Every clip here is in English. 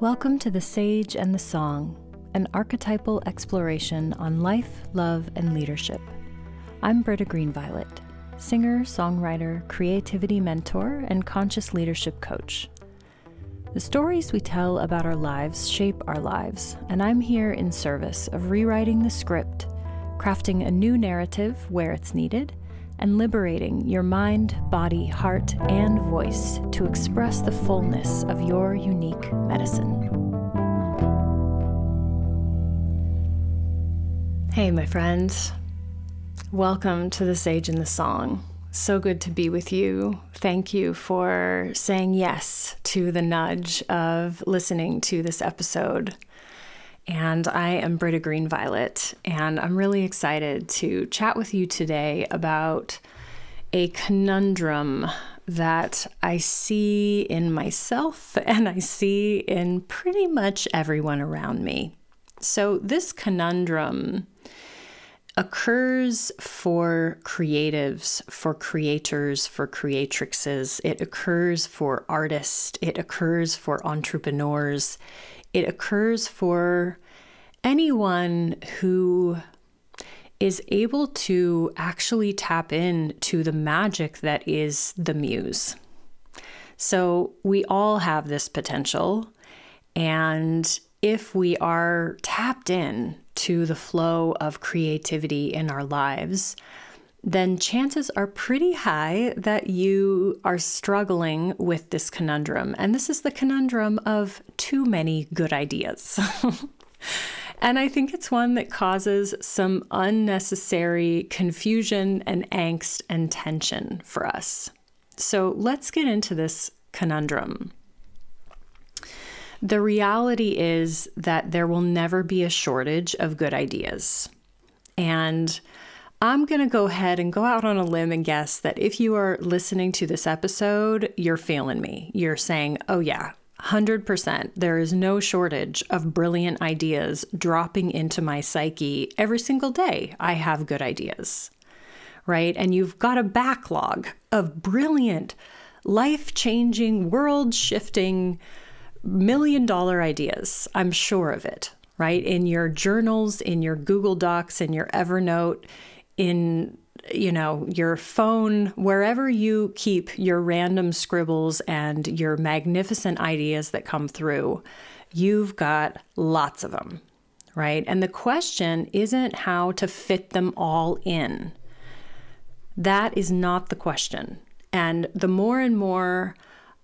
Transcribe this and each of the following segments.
Welcome to The Sage and the Song, an archetypal exploration on life, love, and leadership. I'm Britta Greenviolet, singer, songwriter, creativity mentor, and conscious leadership coach. The stories we tell about our lives shape our lives, and I'm here in service of rewriting the script, crafting a new narrative where it's needed, and liberating your mind, body, heart, and voice to express the fullness of your unique medicine. Hey, my friends. Welcome to the Sage and the Song. So good to be with you. Thank you for saying yes to the nudge of listening to this episode. And I am Britta Green Violet, and I'm really excited to chat with you today about a conundrum that I see in myself and I see in pretty much everyone around me. So, this conundrum occurs for creatives, for creators, for creatrixes. It occurs for artists. It occurs for entrepreneurs. It occurs for anyone who is able to actually tap in to the magic that is the muse. So we all have this potential. And if we are tapped in to the flow of creativity in our lives, then chances are pretty high that you are struggling with this conundrum. And this is the conundrum of too many good ideas. and I think it's one that causes some unnecessary confusion and angst and tension for us. So let's get into this conundrum. The reality is that there will never be a shortage of good ideas. And I'm going to go ahead and go out on a limb and guess that if you are listening to this episode, you're feeling me. You're saying, oh, yeah, 100%. There is no shortage of brilliant ideas dropping into my psyche every single day. I have good ideas, right? And you've got a backlog of brilliant, life changing, world shifting, million dollar ideas. I'm sure of it, right? In your journals, in your Google Docs, in your Evernote, in you know, your phone, wherever you keep your random scribbles and your magnificent ideas that come through, you've got lots of them, right? And the question isn't how to fit them all in. That is not the question. And the more and more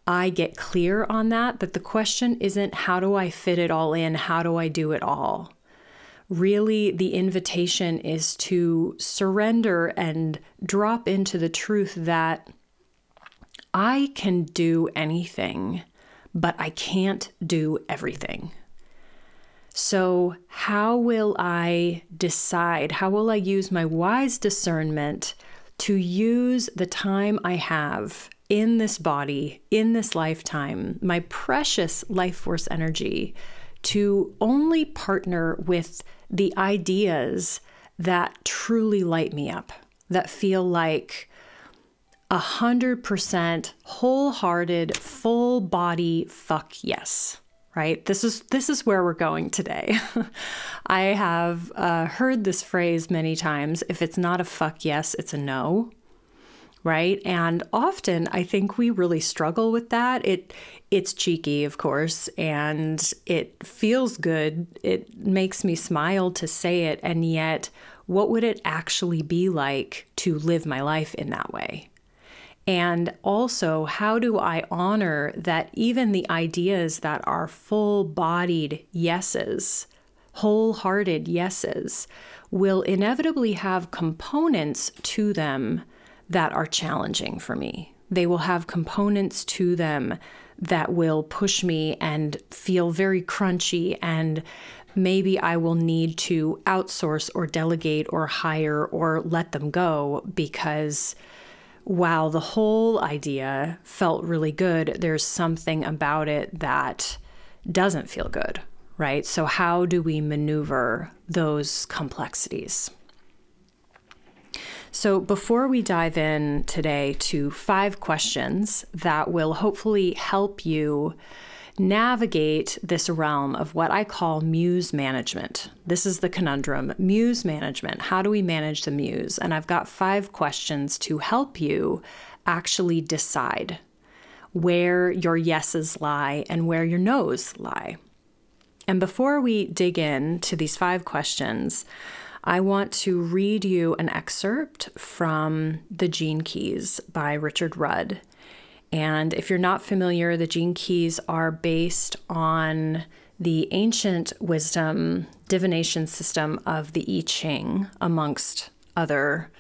I get clear on that, that the question isn't how do I fit it all in? How do I do it all? Really the invitation is to surrender and drop into the truth that I can do anything, but I can't do everything. So, how will I decide? How will I use my wise discernment to use the time I have in this body, in this lifetime, my precious life force energy, to only partner with the ideas that truly light me up, that feel like a hundred percent wholehearted, full body fuck yes. Right. This is this is where we're going today. I have uh, heard this phrase many times. If it's not a fuck yes, it's a no right? And often I think we really struggle with that. It it's cheeky, of course, and it feels good. It makes me smile to say it, and yet what would it actually be like to live my life in that way? And also, how do I honor that even the ideas that are full bodied yeses, wholehearted yeses, will inevitably have components to them that are challenging for me. They will have components to them that will push me and feel very crunchy and maybe I will need to outsource or delegate or hire or let them go because while the whole idea felt really good, there's something about it that doesn't feel good, right? So, how do we maneuver those complexities? So, before we dive in today to five questions that will hopefully help you navigate this realm of what I call muse management. This is the conundrum muse management. How do we manage the muse? And I've got five questions to help you actually decide where your yeses lie and where your nos lie. And before we dig in to these five questions, I want to read you an excerpt from The Gene Keys by Richard Rudd. And if you're not familiar, the Gene Keys are based on the ancient wisdom divination system of the I Ching, amongst other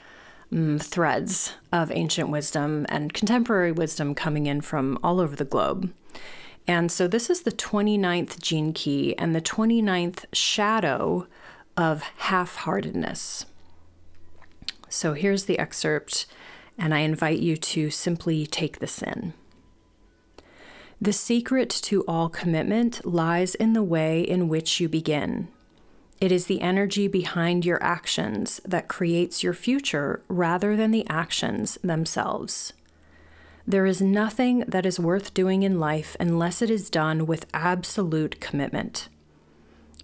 um, threads of ancient wisdom and contemporary wisdom coming in from all over the globe. And so this is the 29th gene key and the 29th shadow of half heartedness. So here's the excerpt, and I invite you to simply take this in. The secret to all commitment lies in the way in which you begin. It is the energy behind your actions that creates your future rather than the actions themselves. There is nothing that is worth doing in life unless it is done with absolute commitment.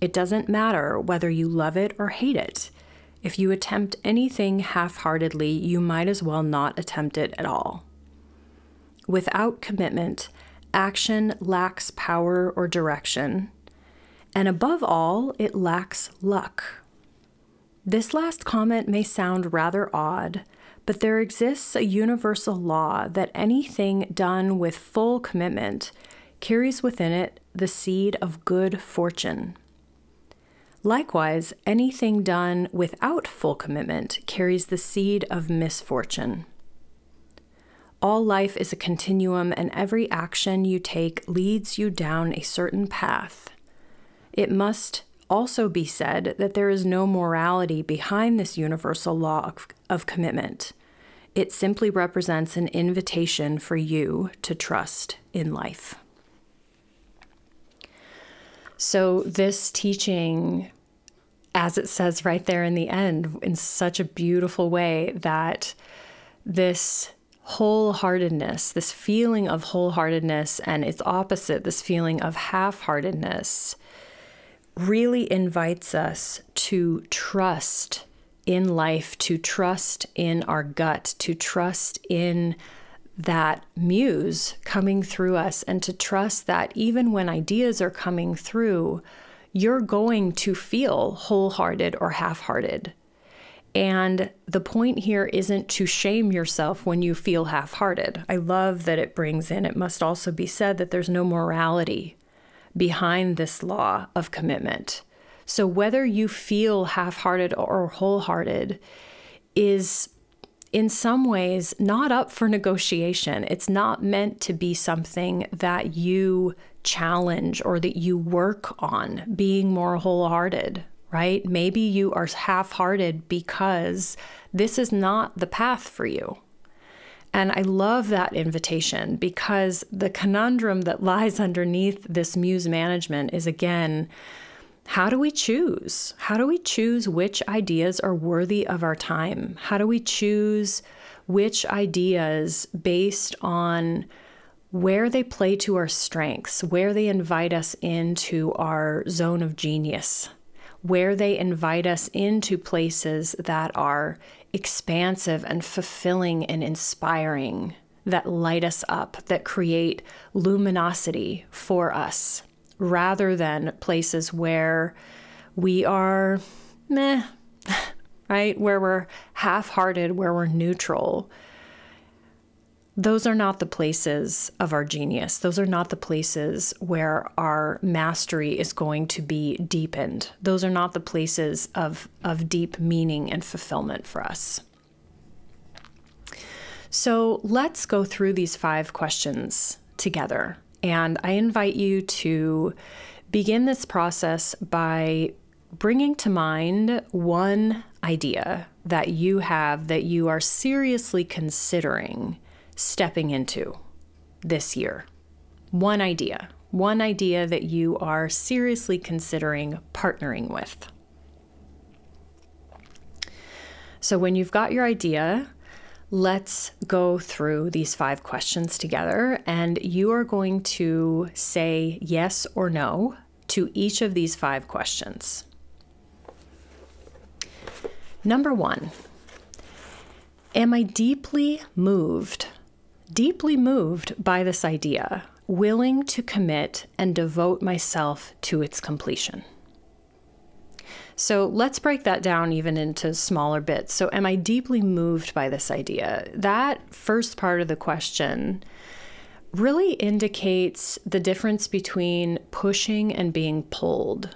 It doesn't matter whether you love it or hate it. If you attempt anything half heartedly, you might as well not attempt it at all. Without commitment, action lacks power or direction, and above all, it lacks luck. This last comment may sound rather odd, but there exists a universal law that anything done with full commitment carries within it the seed of good fortune. Likewise, anything done without full commitment carries the seed of misfortune. All life is a continuum, and every action you take leads you down a certain path. It must also be said that there is no morality behind this universal law of, of commitment. It simply represents an invitation for you to trust in life. So, this teaching, as it says right there in the end, in such a beautiful way, that this wholeheartedness, this feeling of wholeheartedness, and its opposite, this feeling of half heartedness, really invites us to trust in life, to trust in our gut, to trust in that muse coming through us and to trust that even when ideas are coming through, you're going to feel wholehearted or half hearted. And the point here isn't to shame yourself when you feel half hearted. I love that it brings in, it must also be said that there's no morality behind this law of commitment. So whether you feel half hearted or wholehearted is in some ways not up for negotiation. It's not meant to be something that you challenge or that you work on being more wholehearted, right? Maybe you are half hearted because this is not the path for you. And I love that invitation because the conundrum that lies underneath this muse management is again, how do we choose? How do we choose which ideas are worthy of our time? How do we choose which ideas based on where they play to our strengths, where they invite us into our zone of genius, where they invite us into places that are expansive and fulfilling and inspiring, that light us up, that create luminosity for us rather than places where we are meh, right? Where we're half hearted, where we're neutral. Those are not the places of our genius. Those are not the places where our mastery is going to be deepened. Those are not the places of, of deep meaning and fulfillment for us. So let's go through these five questions together and I invite you to begin this process by bringing to mind one idea that you have that you are seriously considering stepping into this year. One idea, one idea that you are seriously considering partnering with. So, when you've got your idea, let's go through these five questions together, and you are going to say yes or no to each of these five questions. Number one Am I deeply moved, deeply moved by this idea, willing to commit and devote myself to its completion? So let's break that down even into smaller bits. So, am I deeply moved by this idea? That first part of the question really indicates the difference between pushing and being pulled.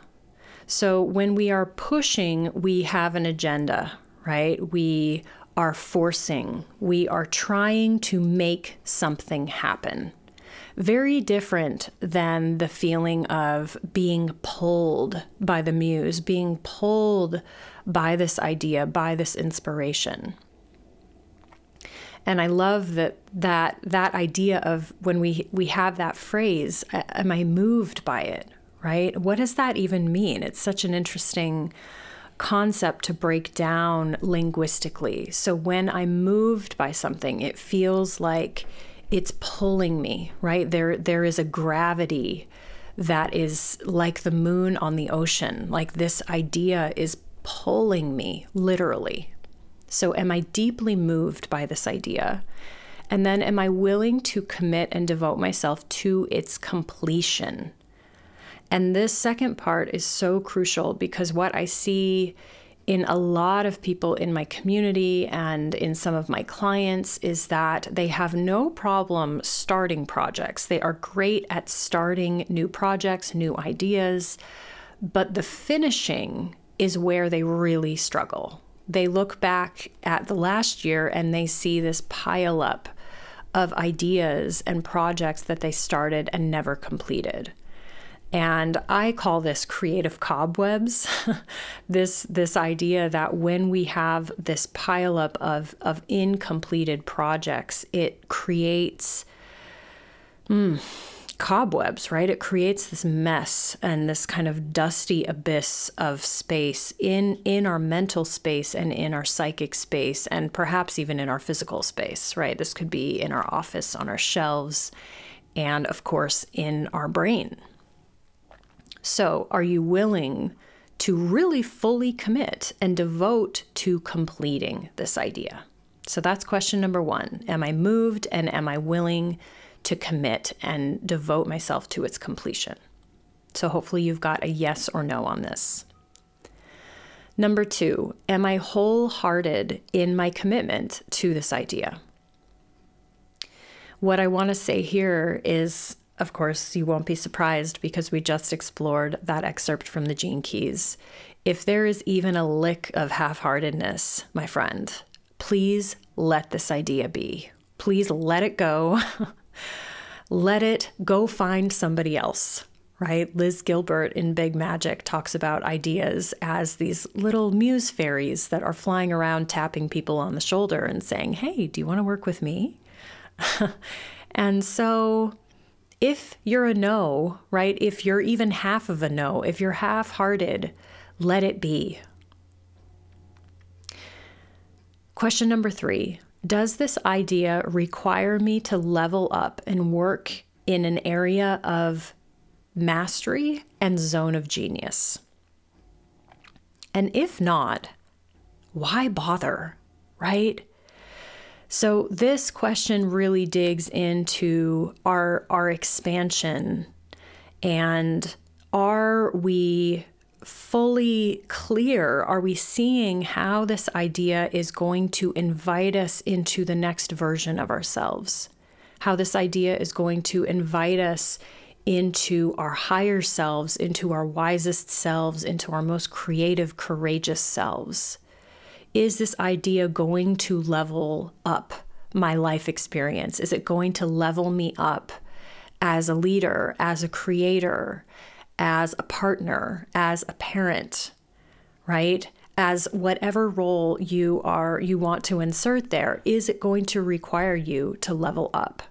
So, when we are pushing, we have an agenda, right? We are forcing, we are trying to make something happen very different than the feeling of being pulled by the muse, being pulled by this idea, by this inspiration. And I love that that that idea of when we we have that phrase, am I moved by it, right? What does that even mean? It's such an interesting concept to break down linguistically. So when I'm moved by something, it feels like it's pulling me, right? There there is a gravity that is like the moon on the ocean. Like this idea is pulling me literally. So am I deeply moved by this idea? And then am I willing to commit and devote myself to its completion? And this second part is so crucial because what I see in a lot of people in my community and in some of my clients is that they have no problem starting projects. They are great at starting new projects, new ideas, but the finishing is where they really struggle. They look back at the last year and they see this pile up of ideas and projects that they started and never completed and I call this creative cobwebs. this this idea that when we have this pileup of of incompleted projects, it creates mm, cobwebs, right? It creates this mess and this kind of dusty abyss of space in in our mental space and in our psychic space and perhaps even in our physical space, right? This could be in our office, on our shelves, and of course in our brain so, are you willing to really fully commit and devote to completing this idea? So, that's question number one. Am I moved and am I willing to commit and devote myself to its completion? So, hopefully, you've got a yes or no on this. Number two, am I wholehearted in my commitment to this idea? What I want to say here is of course, you won't be surprised because we just explored that excerpt from the Gene Keys. If there is even a lick of half heartedness, my friend, please let this idea be. Please let it go. let it go find somebody else, right? Liz Gilbert in Big Magic talks about ideas as these little muse fairies that are flying around tapping people on the shoulder and saying, Hey, do you want to work with me? and so if you're a no, right? If you're even half of a no, if you're half hearted, let it be. Question number three Does this idea require me to level up and work in an area of mastery and zone of genius? And if not, why bother, right? So this question really digs into our our expansion and are we fully clear? Are we seeing how this idea is going to invite us into the next version of ourselves? How this idea is going to invite us into our higher selves, into our wisest selves, into our most creative, courageous selves is this idea going to level up my life experience? Is it going to level me up as a leader, as a creator, as a partner, as a parent, right? As whatever role you are you want to insert there, is it going to require you to level up?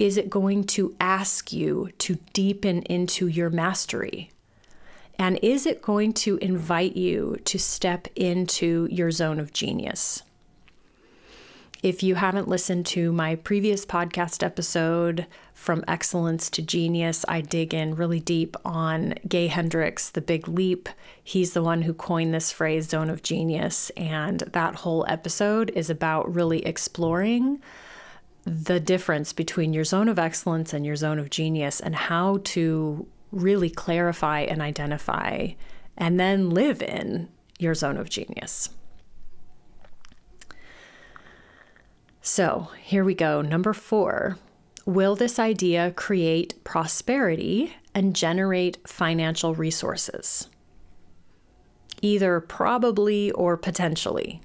Is it going to ask you to deepen into your mastery? And is it going to invite you to step into your zone of genius? If you haven't listened to my previous podcast episode, From Excellence to Genius, I dig in really deep on Gay Hendricks, The Big Leap. He's the one who coined this phrase, zone of genius. And that whole episode is about really exploring the difference between your zone of excellence and your zone of genius and how to really clarify and identify and then live in your zone of genius. So here we go. Number four Will this idea create prosperity and generate financial resources? Either probably or potentially.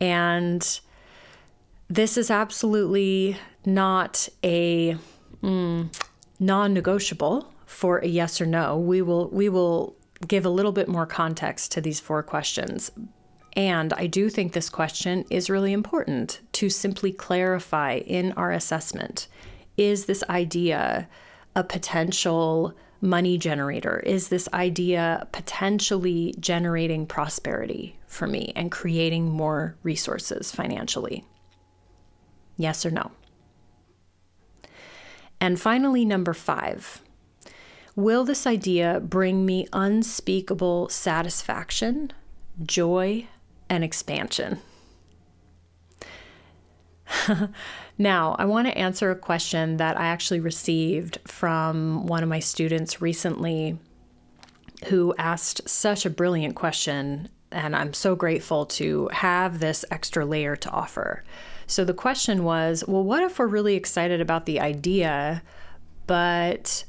And this is absolutely not a mm, non negotiable for a yes or no. We will, we will give a little bit more context to these four questions. And I do think this question is really important to simply clarify in our assessment. Is this idea a potential money generator? Is this idea potentially generating prosperity for me and creating more resources financially? Yes or no? And finally, number five Will this idea bring me unspeakable satisfaction, joy, and expansion? now, I want to answer a question that I actually received from one of my students recently who asked such a brilliant question, and I'm so grateful to have this extra layer to offer. So the question was well, what if we're really excited about the idea, but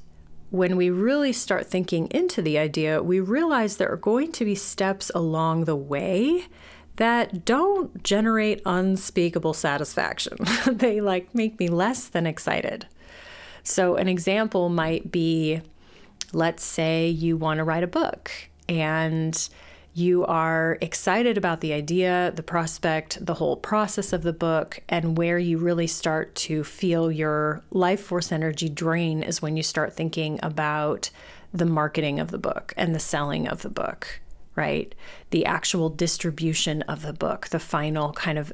when we really start thinking into the idea, we realize there are going to be steps along the way that don't generate unspeakable satisfaction. they like make me less than excited. So, an example might be let's say you want to write a book and you are excited about the idea, the prospect, the whole process of the book, and where you really start to feel your life force energy drain is when you start thinking about the marketing of the book and the selling of the book, right? The actual distribution of the book, the final kind of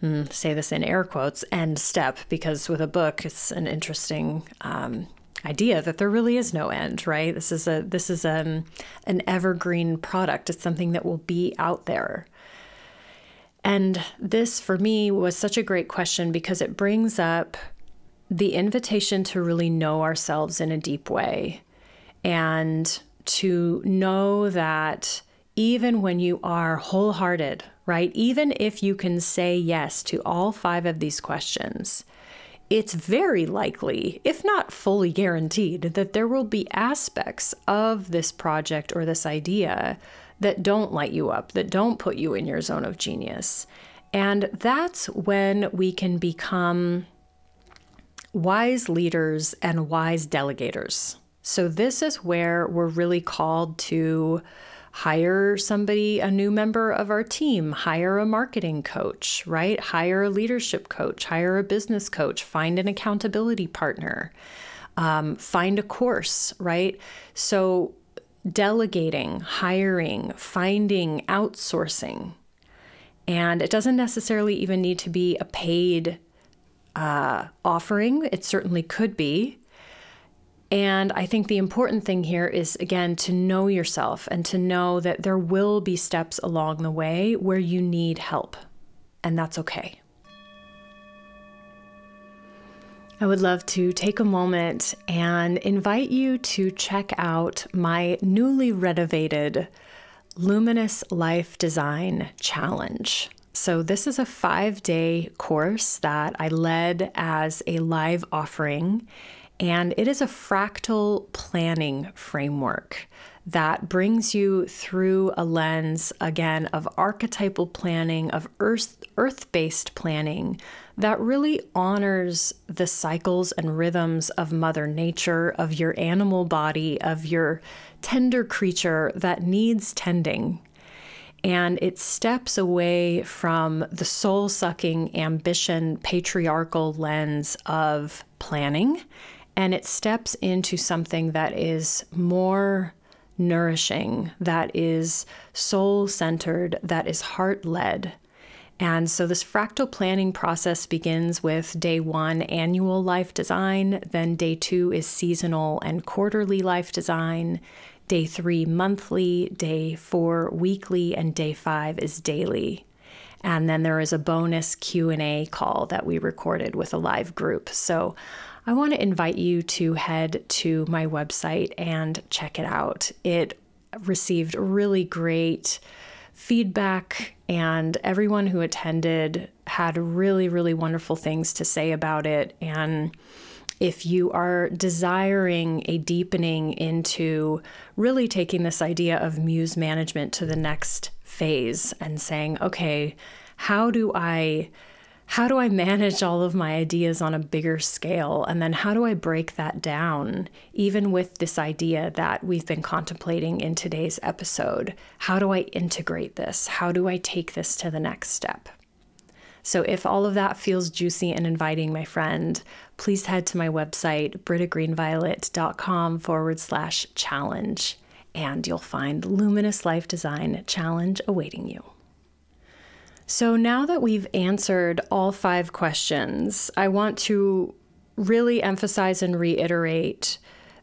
mm, say this in air quotes end step because with a book it's an interesting um, idea that there really is no end, right? This is a this is an an evergreen product. It's something that will be out there. And this for me was such a great question because it brings up the invitation to really know ourselves in a deep way and to know that even when you are wholehearted, right? Even if you can say yes to all five of these questions, it's very likely, if not fully guaranteed, that there will be aspects of this project or this idea that don't light you up, that don't put you in your zone of genius. And that's when we can become wise leaders and wise delegators. So, this is where we're really called to hire somebody, a new member of our team, hire a marketing coach, right? Hire a leadership coach, hire a business coach, find an accountability partner, um, find a course, right? So, delegating, hiring, finding, outsourcing. And it doesn't necessarily even need to be a paid uh, offering, it certainly could be. And I think the important thing here is, again, to know yourself and to know that there will be steps along the way where you need help, and that's okay. I would love to take a moment and invite you to check out my newly renovated Luminous Life Design Challenge. So, this is a five day course that I led as a live offering and it is a fractal planning framework that brings you through a lens, again, of archetypal planning, of earth based planning that really honors the cycles and rhythms of Mother Nature, of your animal body, of your tender creature that needs tending. And it steps away from the soul sucking ambition patriarchal lens of planning and it steps into something that is more nourishing, that is soul centered, that is heart led. And so this fractal planning process begins with day one, annual life design. Then day two is seasonal and quarterly life design. Day three, monthly. Day four, weekly. And day five is daily. And then there is a bonus Q&A call that we recorded with a live group. So I want to invite you to head to my website and check it out. It received really great feedback, and everyone who attended had really, really wonderful things to say about it. And if you are desiring a deepening into really taking this idea of muse management to the next phase and saying, okay, how do I how do I manage all of my ideas on a bigger scale? And then how do I break that down, even with this idea that we've been contemplating in today's episode? How do I integrate this? How do I take this to the next step? So, if all of that feels juicy and inviting, my friend, please head to my website, brittagreenviolet.com forward slash challenge, and you'll find Luminous Life Design Challenge awaiting you. So now that we've answered all five questions, I want to really emphasize and reiterate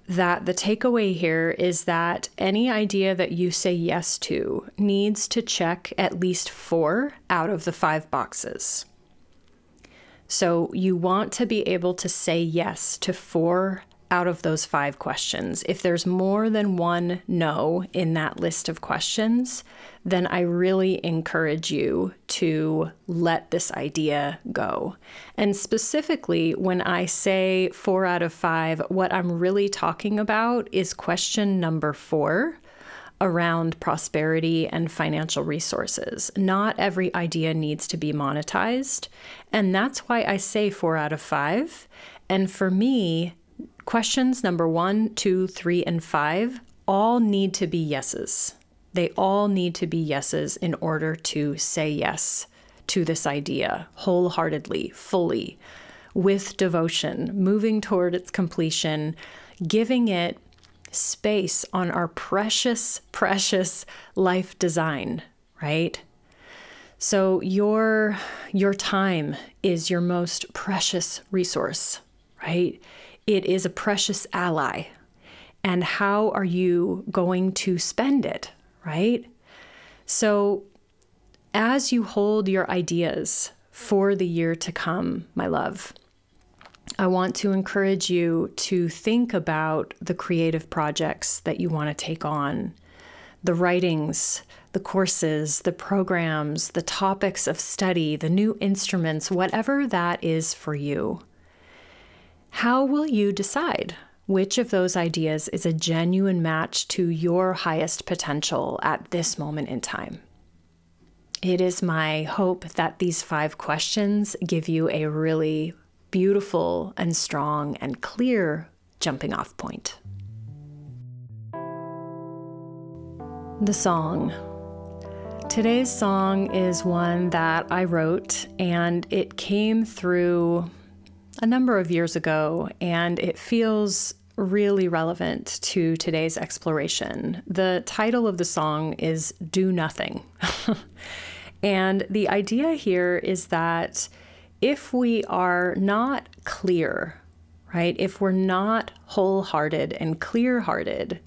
that the takeaway here is that any idea that you say yes to needs to check at least four out of the five boxes. So you want to be able to say yes to four out of those five questions. If there's more than one no in that list of questions, then I really encourage you to let this idea go. And specifically, when I say four out of five, what I'm really talking about is question number four around prosperity and financial resources. Not every idea needs to be monetized. And that's why I say four out of five. And for me, Questions number one, two, three, and five all need to be yeses. They all need to be yeses in order to say yes to this idea wholeheartedly, fully, with devotion, moving toward its completion, giving it space on our precious, precious life design, right? So your your time is your most precious resource, right? It is a precious ally. And how are you going to spend it, right? So, as you hold your ideas for the year to come, my love, I want to encourage you to think about the creative projects that you want to take on, the writings, the courses, the programs, the topics of study, the new instruments, whatever that is for you. How will you decide which of those ideas is a genuine match to your highest potential at this moment in time? It is my hope that these five questions give you a really beautiful and strong and clear jumping off point. The song. Today's song is one that I wrote, and it came through a number of years ago, and it feels really relevant to today's exploration. The title of the song is Do Nothing. and the idea here is that if we are not clear, right, if we're not wholehearted and clear hearted,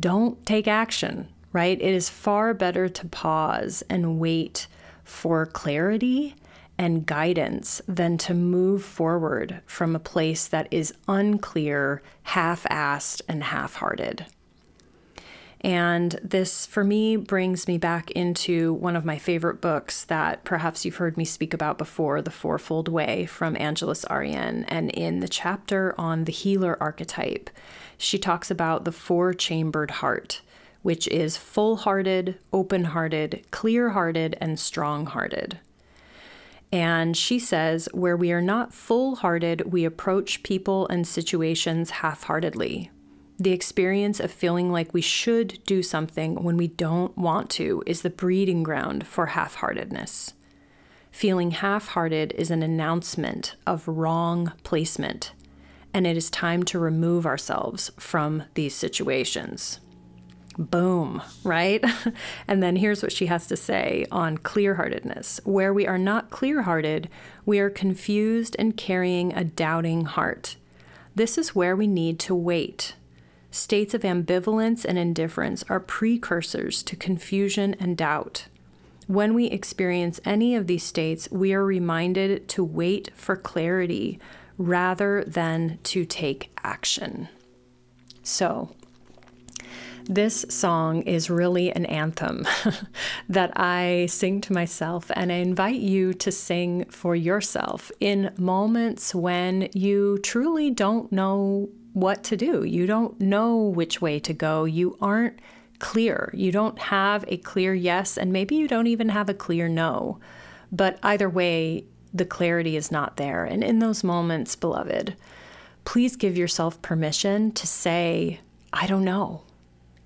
don't take action, right? It is far better to pause and wait for clarity and guidance than to move forward from a place that is unclear, half assed, and half hearted. And this, for me, brings me back into one of my favorite books that perhaps you've heard me speak about before The Fourfold Way from Angeles Arrien. And in the chapter on the healer archetype, she talks about the four chambered heart, which is full hearted, open hearted, clear hearted, and strong hearted. And she says, where we are not full hearted, we approach people and situations half heartedly. The experience of feeling like we should do something when we don't want to is the breeding ground for half heartedness. Feeling half hearted is an announcement of wrong placement, and it is time to remove ourselves from these situations. Boom, right? and then here's what she has to say on clear heartedness. Where we are not clear hearted, we are confused and carrying a doubting heart. This is where we need to wait. States of ambivalence and indifference are precursors to confusion and doubt. When we experience any of these states, we are reminded to wait for clarity rather than to take action. So, this song is really an anthem that I sing to myself, and I invite you to sing for yourself in moments when you truly don't know what to do. You don't know which way to go. You aren't clear. You don't have a clear yes, and maybe you don't even have a clear no. But either way, the clarity is not there. And in those moments, beloved, please give yourself permission to say, I don't know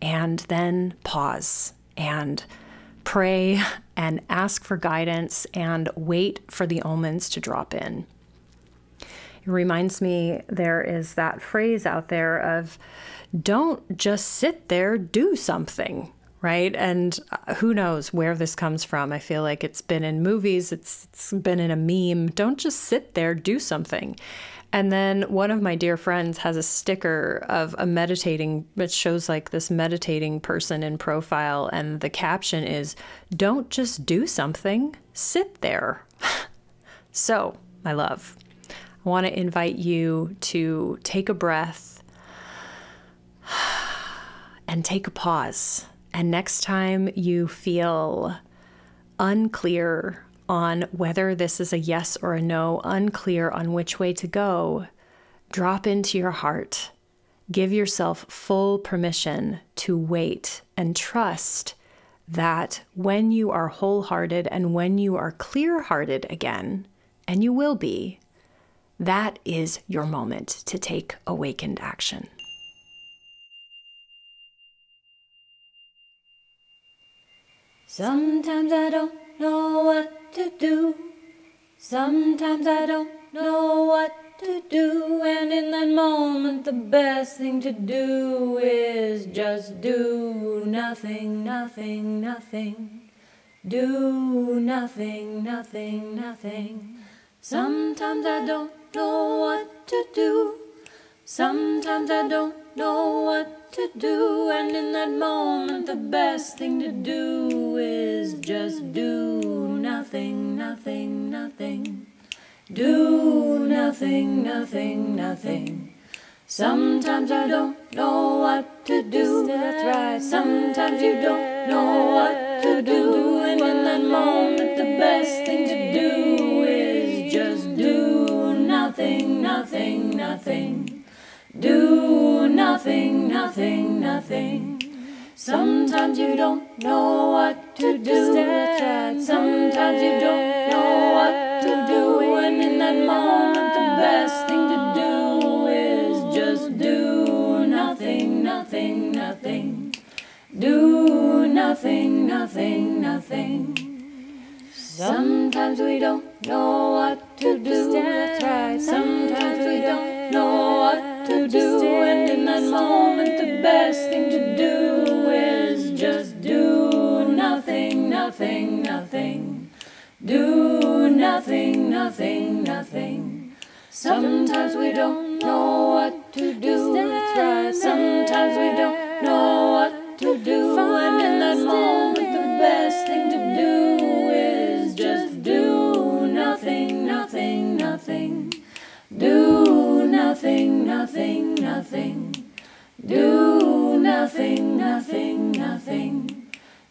and then pause and pray and ask for guidance and wait for the omens to drop in. It reminds me there is that phrase out there of don't just sit there, do something, right? And uh, who knows where this comes from. I feel like it's been in movies, it's, it's been in a meme. Don't just sit there, do something. And then one of my dear friends has a sticker of a meditating, it shows like this meditating person in profile. And the caption is, Don't just do something, sit there. so, my love, I want to invite you to take a breath and take a pause. And next time you feel unclear on whether this is a yes or a no, unclear on which way to go, drop into your heart. Give yourself full permission to wait and trust that when you are wholehearted and when you are clear hearted again, and you will be, that is your moment to take awakened action. Sometimes I don't know what to do. Sometimes I don't know what to do, and in that moment, the best thing to do is just do nothing, nothing, nothing. Do nothing, nothing, nothing. Sometimes I don't know what to do. Sometimes I don't know what to do, and in that moment, the best thing to do is just do nothing, nothing, nothing. Do nothing, nothing, nothing. Sometimes I don't know what to do. That's right. Sometimes you don't know what to do, and in that moment, the best thing to do is just do nothing, nothing, nothing. Do nothing, nothing, nothing. Sometimes you don't know what to do. Sometimes you don't know what to do. And in that moment, the best thing to do is just do nothing, nothing, nothing. Do nothing, nothing, nothing. Sometimes we don't know what to do. Sometimes we don't know what to do, and in that moment, the best thing to do nothing, nothing. Do nothing, nothing, nothing. Sometimes we don't know what to do. Sometimes we don't know what to do, and in that moment, the best thing to do is just do nothing, nothing, nothing. Do nothing, nothing, nothing. Do nothing, nothing, nothing.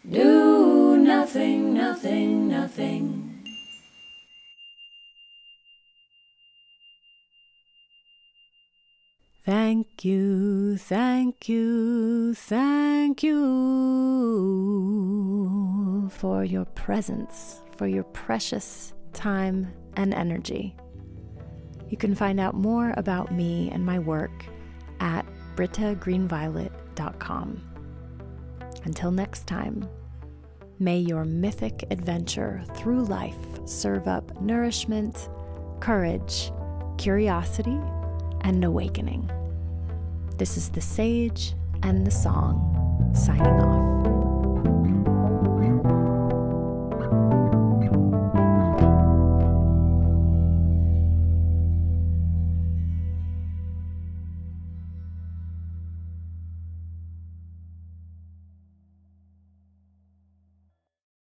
Do nothing, nothing, nothing. Thank you, thank you, thank you for your presence, for your precious time and energy. You can find out more about me and my work at brittagreenviolet.com. Until next time, may your mythic adventure through life serve up nourishment, courage, curiosity, and awakening. This is the sage and the song signing off.